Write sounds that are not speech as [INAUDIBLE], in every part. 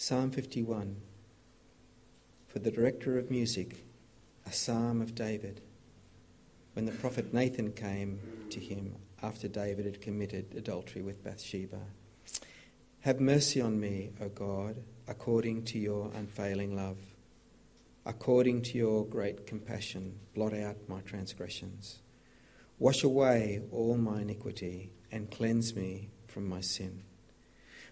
Psalm 51 For the director of music, a psalm of David. When the prophet Nathan came to him after David had committed adultery with Bathsheba. Have mercy on me, O God, according to your unfailing love. According to your great compassion, blot out my transgressions. Wash away all my iniquity and cleanse me from my sin.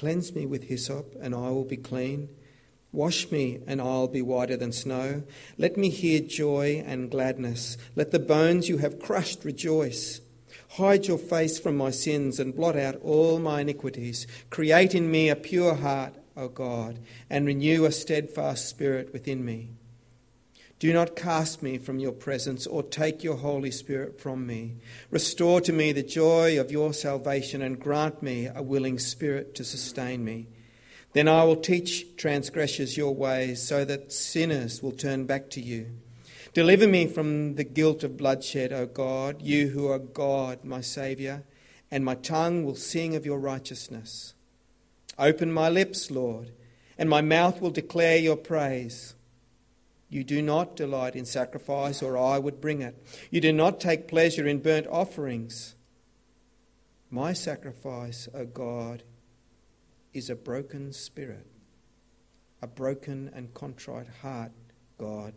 Cleanse me with hyssop, and I will be clean. Wash me, and I'll be whiter than snow. Let me hear joy and gladness. Let the bones you have crushed rejoice. Hide your face from my sins and blot out all my iniquities. Create in me a pure heart, O God, and renew a steadfast spirit within me. Do not cast me from your presence or take your Holy Spirit from me. Restore to me the joy of your salvation and grant me a willing spirit to sustain me. Then I will teach transgressors your ways so that sinners will turn back to you. Deliver me from the guilt of bloodshed, O God, you who are God, my Saviour, and my tongue will sing of your righteousness. Open my lips, Lord, and my mouth will declare your praise. You do not delight in sacrifice, or I would bring it. You do not take pleasure in burnt offerings. My sacrifice, O God, is a broken spirit, a broken and contrite heart, God,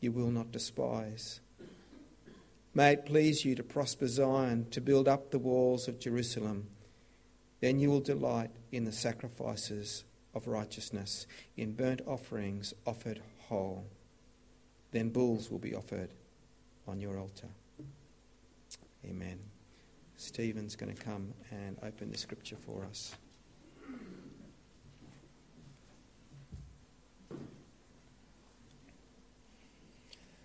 you will not despise. May it please you to prosper Zion, to build up the walls of Jerusalem. Then you will delight in the sacrifices of righteousness, in burnt offerings offered whole. Then bulls will be offered on your altar. Amen. Stephen's going to come and open the scripture for us.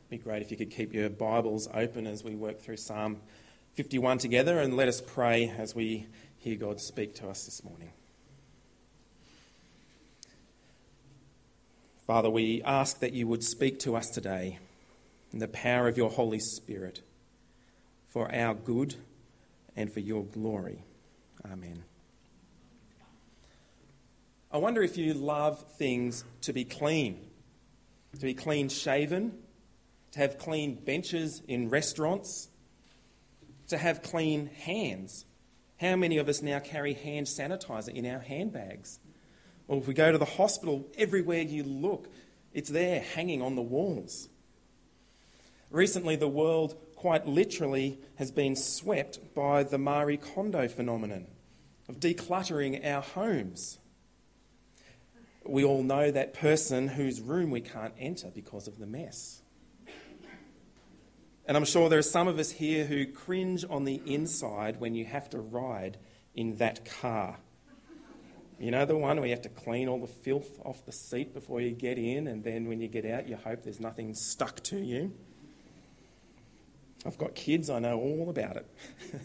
Be great if you could keep your Bibles open as we work through Psalm 51 together and let us pray as we hear God speak to us this morning. Father, we ask that you would speak to us today in the power of your Holy Spirit for our good and for your glory. Amen. I wonder if you love things to be clean, to be clean shaven, to have clean benches in restaurants, to have clean hands. How many of us now carry hand sanitizer in our handbags? Or if we go to the hospital, everywhere you look, it's there hanging on the walls. Recently, the world quite literally has been swept by the Marie Kondo phenomenon of decluttering our homes. We all know that person whose room we can't enter because of the mess. And I'm sure there are some of us here who cringe on the inside when you have to ride in that car. You know, the one where you have to clean all the filth off the seat before you get in, and then when you get out, you hope there's nothing stuck to you. I've got kids, I know all about it. [LAUGHS]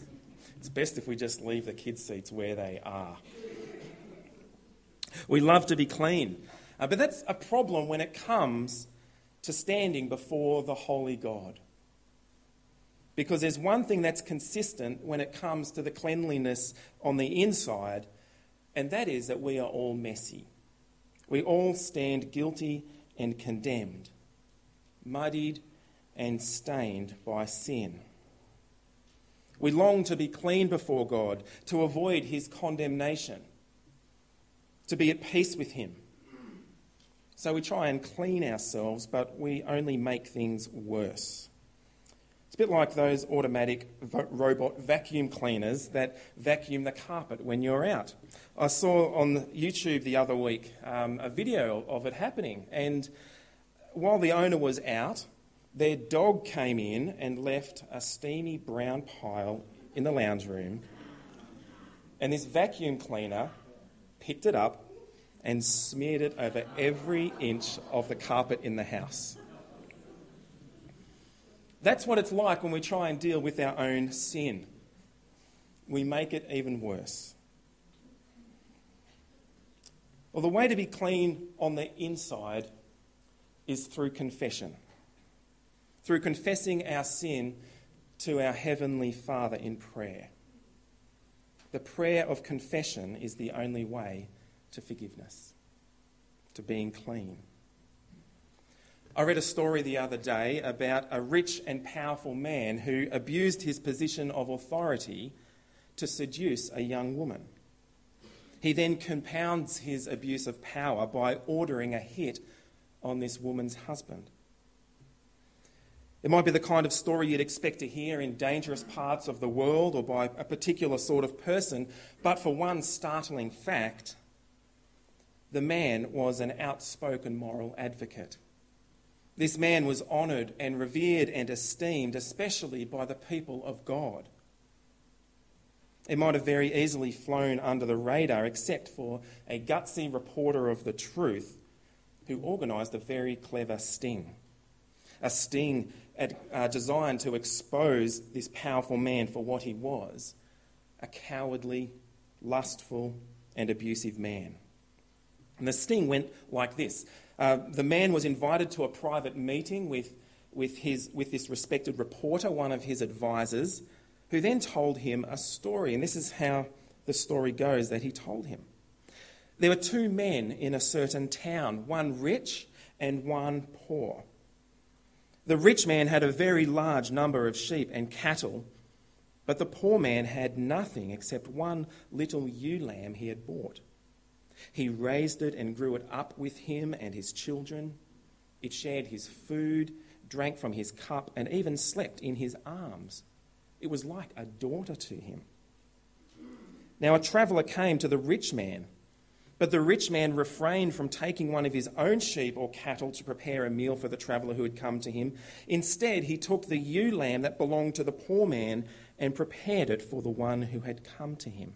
it's best if we just leave the kids' seats where they are. We love to be clean, uh, but that's a problem when it comes to standing before the holy God. Because there's one thing that's consistent when it comes to the cleanliness on the inside, and that is that we are all messy. We all stand guilty and condemned, muddied and stained by sin. We long to be clean before God, to avoid his condemnation, to be at peace with him. So we try and clean ourselves, but we only make things worse. It's a bit like those automatic robot vacuum cleaners that vacuum the carpet when you're out. I saw on YouTube the other week um, a video of it happening, and while the owner was out, their dog came in and left a steamy brown pile in the lounge room, and this vacuum cleaner picked it up and smeared it over every inch of the carpet in the house. That's what it's like when we try and deal with our own sin. We make it even worse. Well, the way to be clean on the inside is through confession, through confessing our sin to our Heavenly Father in prayer. The prayer of confession is the only way to forgiveness, to being clean. I read a story the other day about a rich and powerful man who abused his position of authority to seduce a young woman. He then compounds his abuse of power by ordering a hit on this woman's husband. It might be the kind of story you'd expect to hear in dangerous parts of the world or by a particular sort of person, but for one startling fact, the man was an outspoken moral advocate. This man was honoured and revered and esteemed, especially by the people of God. It might have very easily flown under the radar, except for a gutsy reporter of the truth who organised a very clever sting. A sting uh, designed to expose this powerful man for what he was a cowardly, lustful, and abusive man. And the sting went like this uh, The man was invited to a private meeting with, with, his, with this respected reporter, one of his advisors who then told him a story. And this is how the story goes that he told him. There were two men in a certain town, one rich and one poor. The rich man had a very large number of sheep and cattle, but the poor man had nothing except one little ewe lamb he had bought. He raised it and grew it up with him and his children. It shared his food, drank from his cup, and even slept in his arms. It was like a daughter to him. Now, a traveller came to the rich man, but the rich man refrained from taking one of his own sheep or cattle to prepare a meal for the traveller who had come to him. Instead, he took the ewe lamb that belonged to the poor man and prepared it for the one who had come to him.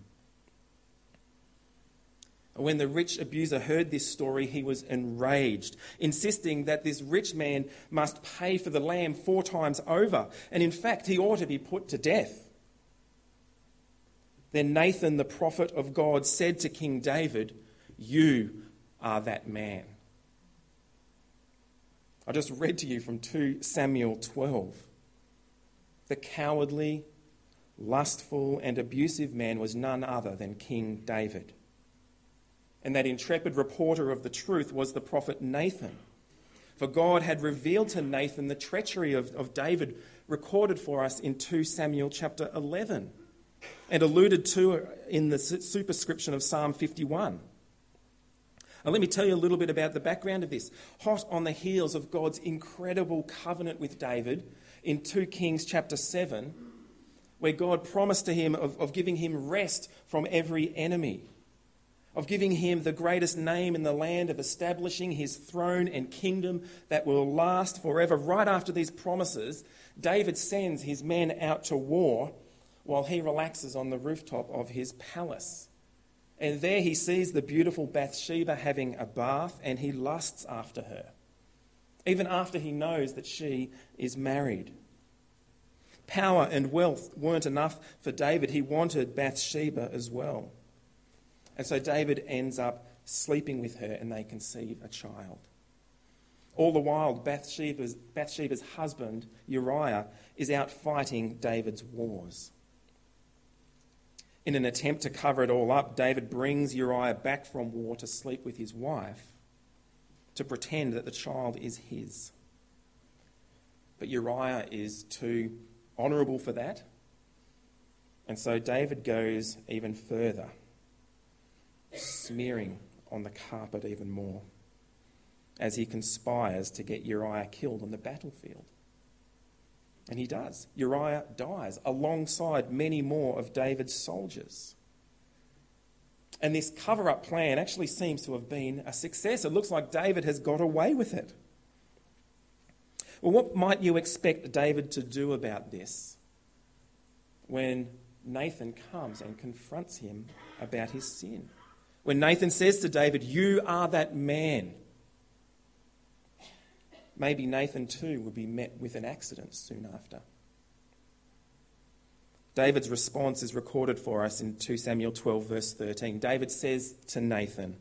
When the rich abuser heard this story, he was enraged, insisting that this rich man must pay for the lamb four times over, and in fact, he ought to be put to death. Then Nathan, the prophet of God, said to King David, You are that man. I just read to you from 2 Samuel 12. The cowardly, lustful, and abusive man was none other than King David. And that intrepid reporter of the truth was the prophet Nathan. For God had revealed to Nathan the treachery of, of David recorded for us in 2 Samuel chapter 11 and alluded to in the superscription of Psalm 51. Now, let me tell you a little bit about the background of this. Hot on the heels of God's incredible covenant with David in 2 Kings chapter 7, where God promised to him of, of giving him rest from every enemy of giving him the greatest name in the land, of establishing his throne and kingdom that will last forever. Right after these promises, David sends his men out to war while he relaxes on the rooftop of his palace. And there he sees the beautiful Bathsheba having a bath and he lusts after her, even after he knows that she is married. Power and wealth weren't enough for David, he wanted Bathsheba as well. And so David ends up sleeping with her and they conceive a child. All the while, Bathsheba's, Bathsheba's husband, Uriah, is out fighting David's wars. In an attempt to cover it all up, David brings Uriah back from war to sleep with his wife to pretend that the child is his. But Uriah is too honourable for that. And so David goes even further smearing on the carpet even more as he conspires to get Uriah killed on the battlefield. And he does. Uriah dies alongside many more of David's soldiers. And this cover up plan actually seems to have been a success. It looks like David has got away with it. Well, what might you expect David to do about this when Nathan comes and confronts him about his sin? When Nathan says to David, You are that man, maybe Nathan too would be met with an accident soon after. David's response is recorded for us in 2 Samuel 12, verse 13. David says to Nathan,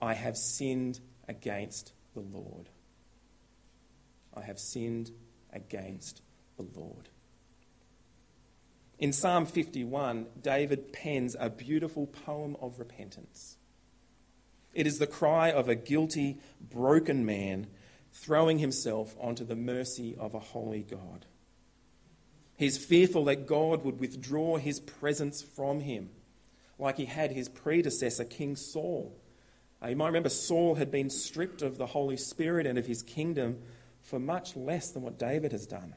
I have sinned against the Lord. I have sinned against the Lord. In Psalm 51, David pens a beautiful poem of repentance. It is the cry of a guilty, broken man throwing himself onto the mercy of a holy God. He's fearful that God would withdraw his presence from him, like he had his predecessor, King Saul. You might remember Saul had been stripped of the Holy Spirit and of his kingdom for much less than what David has done.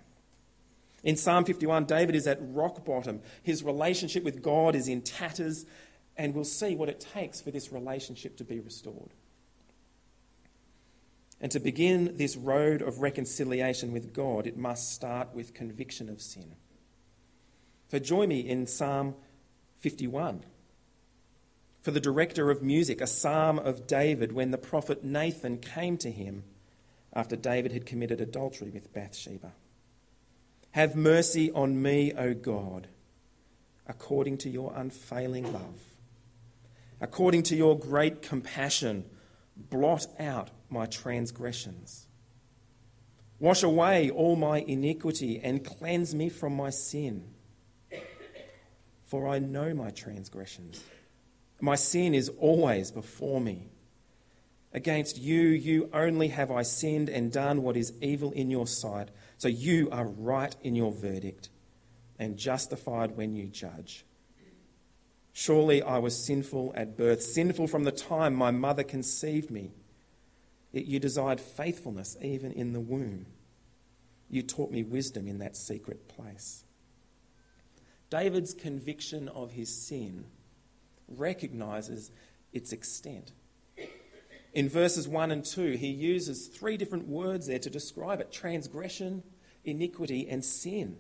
In Psalm 51, David is at rock bottom. His relationship with God is in tatters, and we'll see what it takes for this relationship to be restored. And to begin this road of reconciliation with God, it must start with conviction of sin. So join me in Psalm 51. For the director of music, a psalm of David when the prophet Nathan came to him after David had committed adultery with Bathsheba. Have mercy on me, O God, according to your unfailing love. According to your great compassion, blot out my transgressions. Wash away all my iniquity and cleanse me from my sin. For I know my transgressions. My sin is always before me. Against you, you only have I sinned and done what is evil in your sight. So you are right in your verdict and justified when you judge. Surely I was sinful at birth, sinful from the time my mother conceived me. Yet you desired faithfulness even in the womb. You taught me wisdom in that secret place. David's conviction of his sin recognizes its extent. In verses 1 and 2, he uses three different words there to describe it transgression, iniquity, and sin.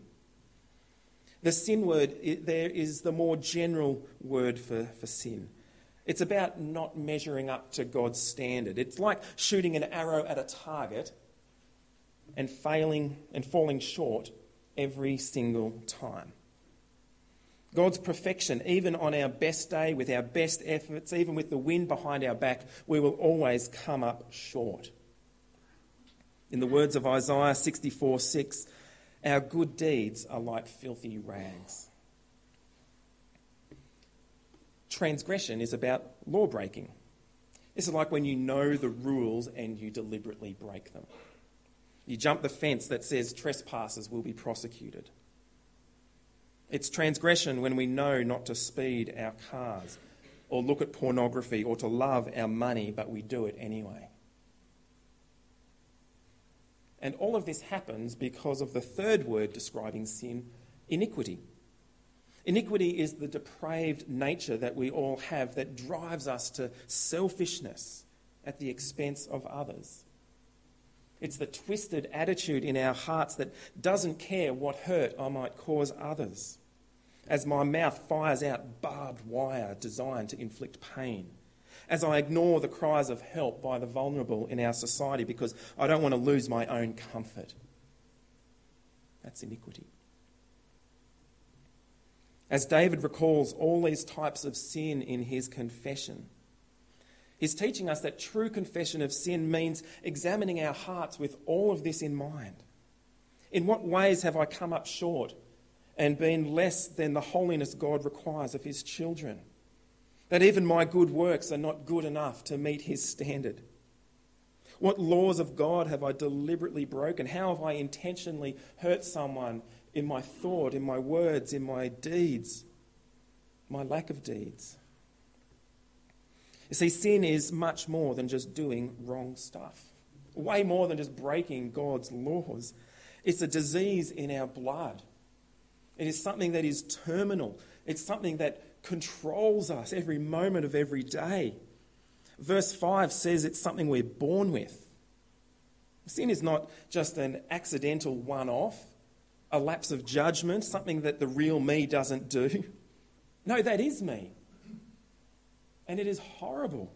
The sin word there is the more general word for, for sin. It's about not measuring up to God's standard. It's like shooting an arrow at a target and failing and falling short every single time. God's perfection, even on our best day, with our best efforts, even with the wind behind our back, we will always come up short. In the words of Isaiah 64 6, our good deeds are like filthy rags. Transgression is about law breaking. This is like when you know the rules and you deliberately break them. You jump the fence that says trespassers will be prosecuted. It's transgression when we know not to speed our cars or look at pornography or to love our money, but we do it anyway. And all of this happens because of the third word describing sin iniquity. Iniquity is the depraved nature that we all have that drives us to selfishness at the expense of others. It's the twisted attitude in our hearts that doesn't care what hurt I might cause others. As my mouth fires out barbed wire designed to inflict pain. As I ignore the cries of help by the vulnerable in our society because I don't want to lose my own comfort. That's iniquity. As David recalls all these types of sin in his confession, He's teaching us that true confession of sin means examining our hearts with all of this in mind. In what ways have I come up short and been less than the holiness God requires of his children? That even my good works are not good enough to meet his standard. What laws of God have I deliberately broken? How have I intentionally hurt someone in my thought, in my words, in my deeds, my lack of deeds? You see, sin is much more than just doing wrong stuff, way more than just breaking God's laws. It's a disease in our blood. It is something that is terminal. It's something that controls us every moment of every day. Verse 5 says it's something we're born with. Sin is not just an accidental one off, a lapse of judgment, something that the real me doesn't do. [LAUGHS] No, that is me. And it is horrible.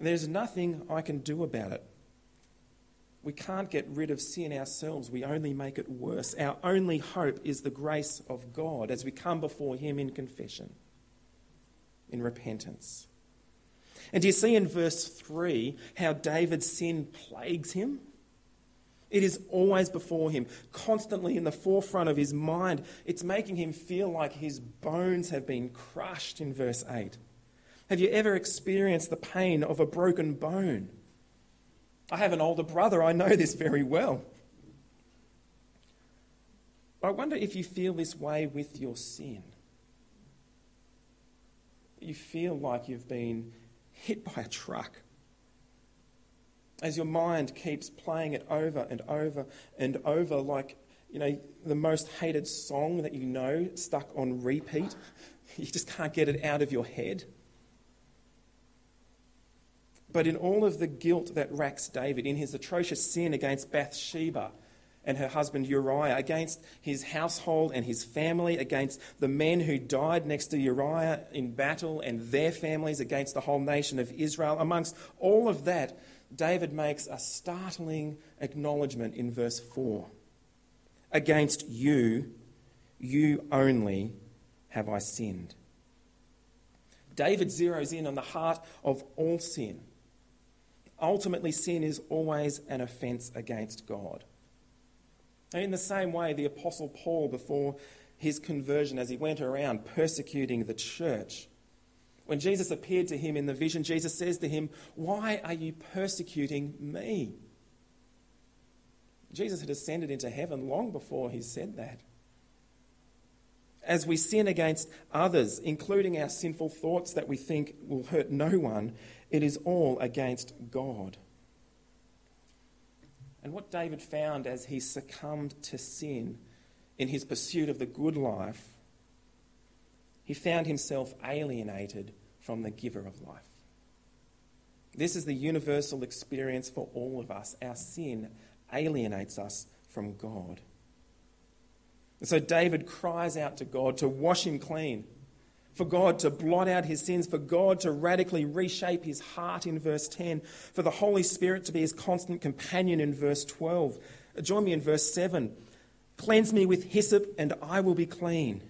There's nothing I can do about it. We can't get rid of sin ourselves. We only make it worse. Our only hope is the grace of God as we come before Him in confession, in repentance. And do you see in verse 3 how David's sin plagues him? It is always before him, constantly in the forefront of his mind. It's making him feel like his bones have been crushed in verse 8. Have you ever experienced the pain of a broken bone? I have an older brother, I know this very well. I wonder if you feel this way with your sin. You feel like you've been hit by a truck. As your mind keeps playing it over and over and over, like, you know, the most hated song that you know stuck on repeat, [LAUGHS] you just can't get it out of your head. But in all of the guilt that racks David, in his atrocious sin against Bathsheba and her husband Uriah, against his household and his family, against the men who died next to Uriah in battle and their families, against the whole nation of Israel, amongst all of that, David makes a startling acknowledgement in verse 4 Against you, you only have I sinned. David zeroes in on the heart of all sin Ultimately, sin is always an offence against God. And in the same way, the Apostle Paul, before his conversion, as he went around persecuting the church, when Jesus appeared to him in the vision, Jesus says to him, Why are you persecuting me? Jesus had ascended into heaven long before he said that. As we sin against others, including our sinful thoughts that we think will hurt no one, it is all against God. And what David found as he succumbed to sin in his pursuit of the good life, he found himself alienated from the giver of life. This is the universal experience for all of us. Our sin alienates us from God. And so David cries out to God to wash him clean for God to blot out his sins, for God to radically reshape his heart in verse 10, for the Holy Spirit to be his constant companion in verse 12. Join me in verse 7. Cleanse me with hyssop, and I will be clean.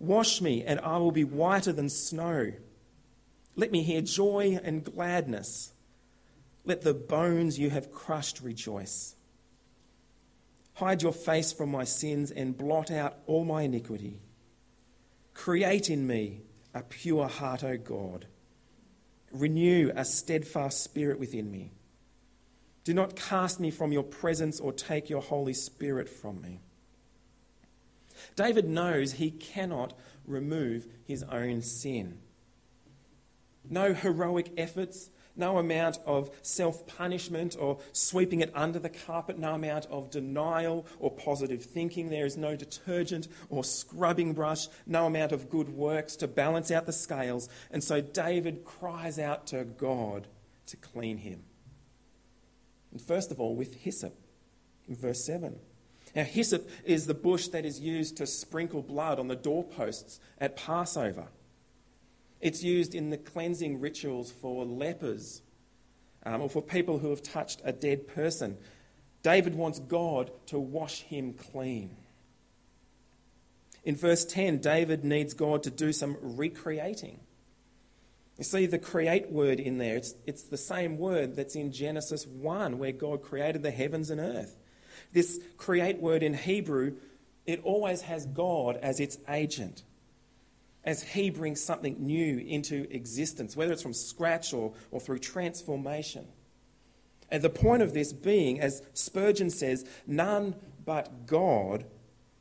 Wash me, and I will be whiter than snow. Let me hear joy and gladness. Let the bones you have crushed rejoice. Hide your face from my sins and blot out all my iniquity. Create in me a pure heart, O God. Renew a steadfast spirit within me. Do not cast me from your presence or take your Holy Spirit from me. David knows he cannot remove his own sin. No heroic efforts, no amount of self punishment or sweeping it under the carpet, no amount of denial or positive thinking. There is no detergent or scrubbing brush, no amount of good works to balance out the scales. And so David cries out to God to clean him. And first of all, with hyssop, in verse 7. Now, hyssop is the bush that is used to sprinkle blood on the doorposts at Passover. It's used in the cleansing rituals for lepers um, or for people who have touched a dead person. David wants God to wash him clean. In verse 10, David needs God to do some recreating. You see the create word in there, it's, it's the same word that's in Genesis 1, where God created the heavens and earth. This create word in Hebrew, it always has God as its agent as He brings something new into existence, whether it's from scratch or, or through transformation. And the point of this being, as Spurgeon says, none but God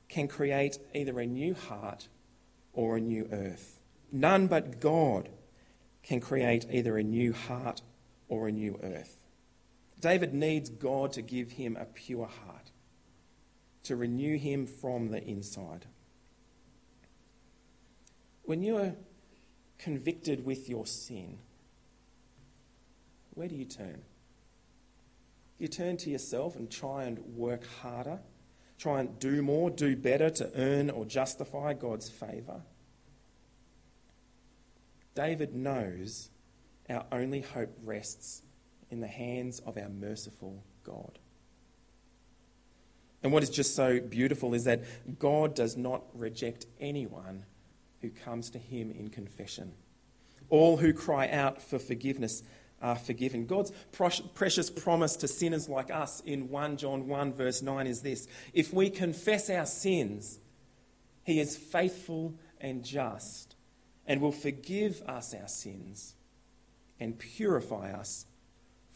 can create either a new heart or a new earth. None but God can create either a new heart or a new earth. David needs God to give him a pure heart, to renew him from the inside. When you are convicted with your sin, where do you turn? You turn to yourself and try and work harder, try and do more, do better to earn or justify God's favour. David knows our only hope rests in the hands of our merciful God. And what is just so beautiful is that God does not reject anyone who comes to him in confession. All who cry out for forgiveness are forgiven. God's precious promise to sinners like us in 1 John 1, verse 9 is this If we confess our sins, he is faithful and just and will forgive us our sins and purify us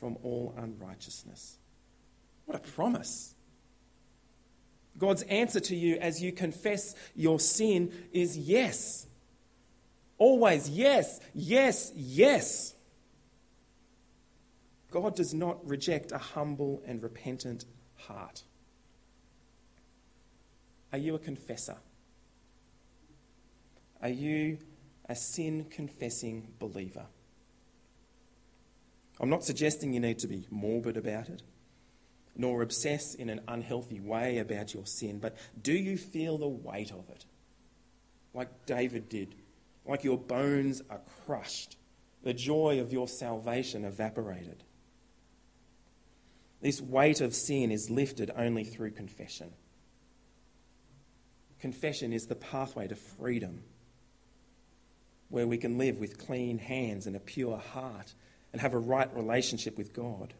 from all unrighteousness. What a promise! God's answer to you as you confess your sin is yes. Always yes, yes, yes. God does not reject a humble and repentant heart. Are you a confessor? Are you a sin confessing believer? I'm not suggesting you need to be morbid about it nor obsess in an unhealthy way about your sin, but do you feel the weight of it? Like David did, like your bones are crushed, the joy of your salvation evaporated. This weight of sin is lifted only through confession. Confession is the pathway to freedom, where we can live with clean hands and a pure heart and have a right relationship with God.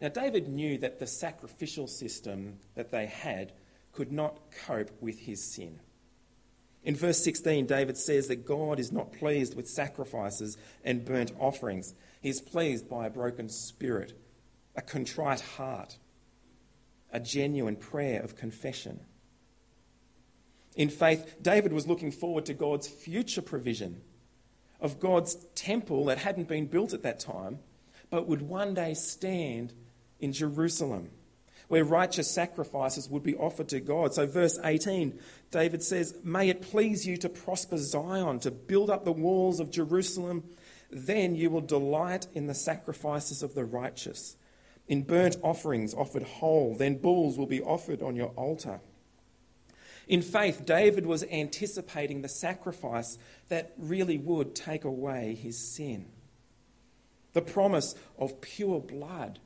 Now, David knew that the sacrificial system that they had could not cope with his sin. In verse 16, David says that God is not pleased with sacrifices and burnt offerings. He is pleased by a broken spirit, a contrite heart, a genuine prayer of confession. In faith, David was looking forward to God's future provision of God's temple that hadn't been built at that time, but would one day stand in Jerusalem, where righteous sacrifices would be offered to God. So, verse 18, David says, May it please you to prosper Zion, to build up the walls of Jerusalem. Then you will delight in the sacrifices of the righteous, in burnt offerings offered whole. Then bulls will be offered on your altar. In faith, David was anticipating the sacrifice that really would take away his sin. The promise of pure blood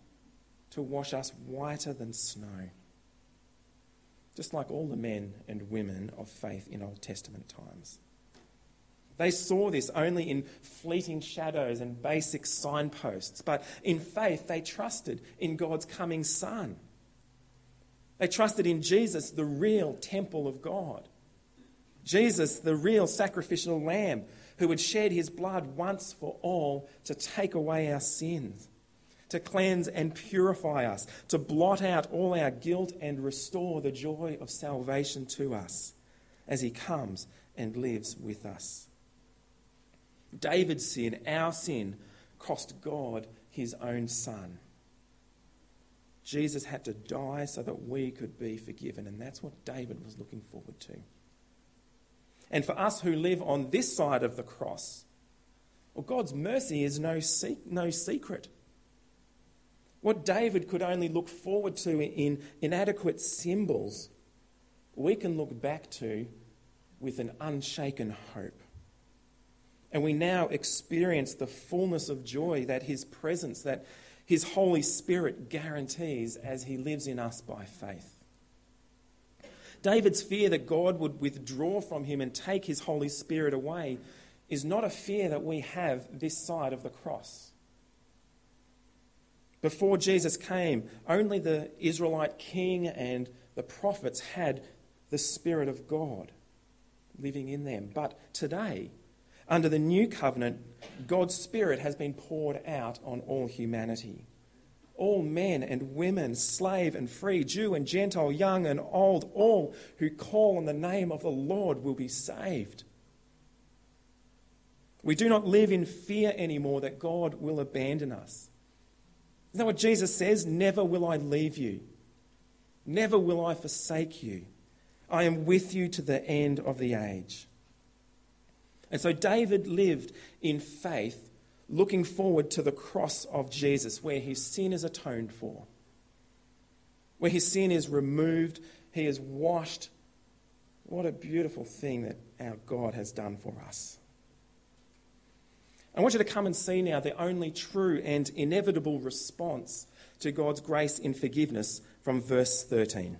to wash us whiter than snow. Just like all the men and women of faith in Old Testament times. They saw this only in fleeting shadows and basic signposts, but in faith they trusted in God's coming Son. They trusted in Jesus, the real temple of God. Jesus, the real sacrificial lamb who would shed his blood once for all to take away our sins to cleanse and purify us, to blot out all our guilt and restore the joy of salvation to us as he comes and lives with us. David's sin, our sin, cost God his own son. Jesus had to die so that we could be forgiven, and that's what David was looking forward to. And for us who live on this side of the cross, well, God's mercy is no, no secret. What David could only look forward to in inadequate symbols, we can look back to with an unshaken hope. And we now experience the fullness of joy that his presence, that his Holy Spirit guarantees as he lives in us by faith. David's fear that God would withdraw from him and take his Holy Spirit away is not a fear that we have this side of the cross. Before Jesus came, only the Israelite king and the prophets had the Spirit of God living in them. But today, under the new covenant, God's Spirit has been poured out on all humanity. All men and women, slave and free, Jew and Gentile, young and old, all who call on the name of the Lord will be saved. We do not live in fear anymore that God will abandon us. Is that what Jesus says? Never will I leave you. Never will I forsake you. I am with you to the end of the age. And so David lived in faith, looking forward to the cross of Jesus, where his sin is atoned for, where his sin is removed, he is washed What a beautiful thing that our God has done for us. I want you to come and see now the only true and inevitable response to God's grace in forgiveness from verse 13.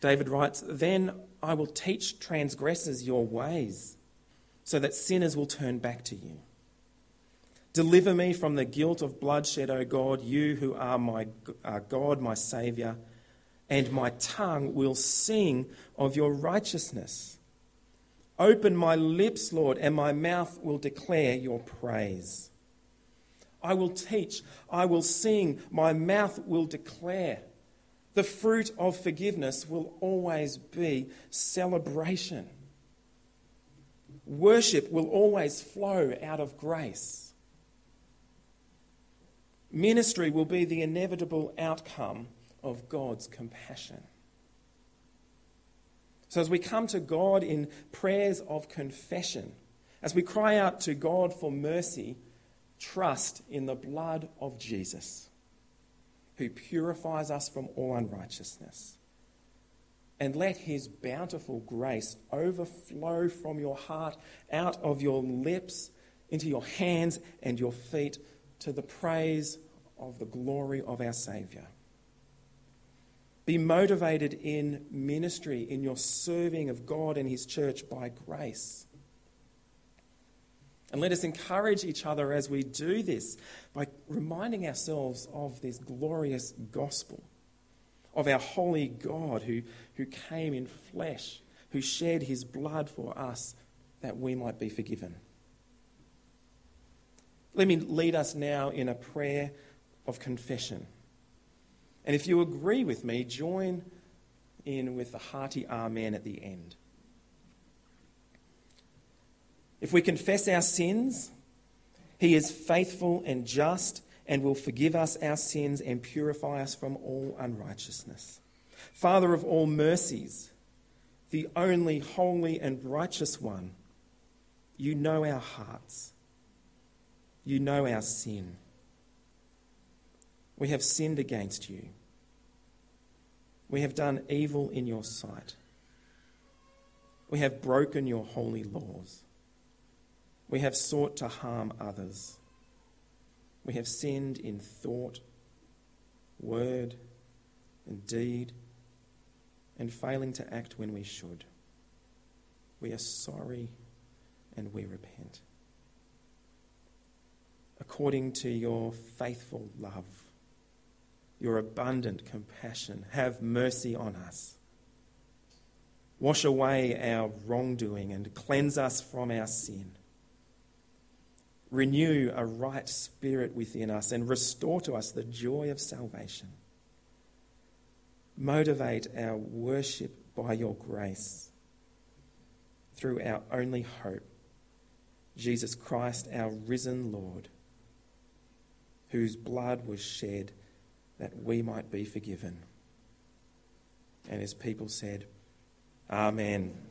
David writes, Then I will teach transgressors your ways, so that sinners will turn back to you. Deliver me from the guilt of bloodshed, O God, you who are my God, my Saviour, and my tongue will sing of your righteousness. Open my lips, Lord, and my mouth will declare your praise. I will teach, I will sing, my mouth will declare. The fruit of forgiveness will always be celebration. Worship will always flow out of grace. Ministry will be the inevitable outcome of God's compassion. So, as we come to God in prayers of confession, as we cry out to God for mercy, trust in the blood of Jesus, who purifies us from all unrighteousness. And let his bountiful grace overflow from your heart, out of your lips, into your hands and your feet, to the praise of the glory of our Saviour. Be motivated in ministry, in your serving of God and His church by grace. And let us encourage each other as we do this by reminding ourselves of this glorious gospel, of our holy God who, who came in flesh, who shed his blood for us that we might be forgiven. Let me lead us now in a prayer of confession. And if you agree with me, join in with the hearty Amen at the end. If we confess our sins, He is faithful and just and will forgive us our sins and purify us from all unrighteousness. Father of all mercies, the only holy and righteous one, you know our hearts. You know our sin. We have sinned against you. We have done evil in your sight. We have broken your holy laws. We have sought to harm others. We have sinned in thought, word, and deed, and failing to act when we should. We are sorry and we repent. According to your faithful love, your abundant compassion. Have mercy on us. Wash away our wrongdoing and cleanse us from our sin. Renew a right spirit within us and restore to us the joy of salvation. Motivate our worship by your grace through our only hope, Jesus Christ, our risen Lord, whose blood was shed that we might be forgiven. And his people said, Amen.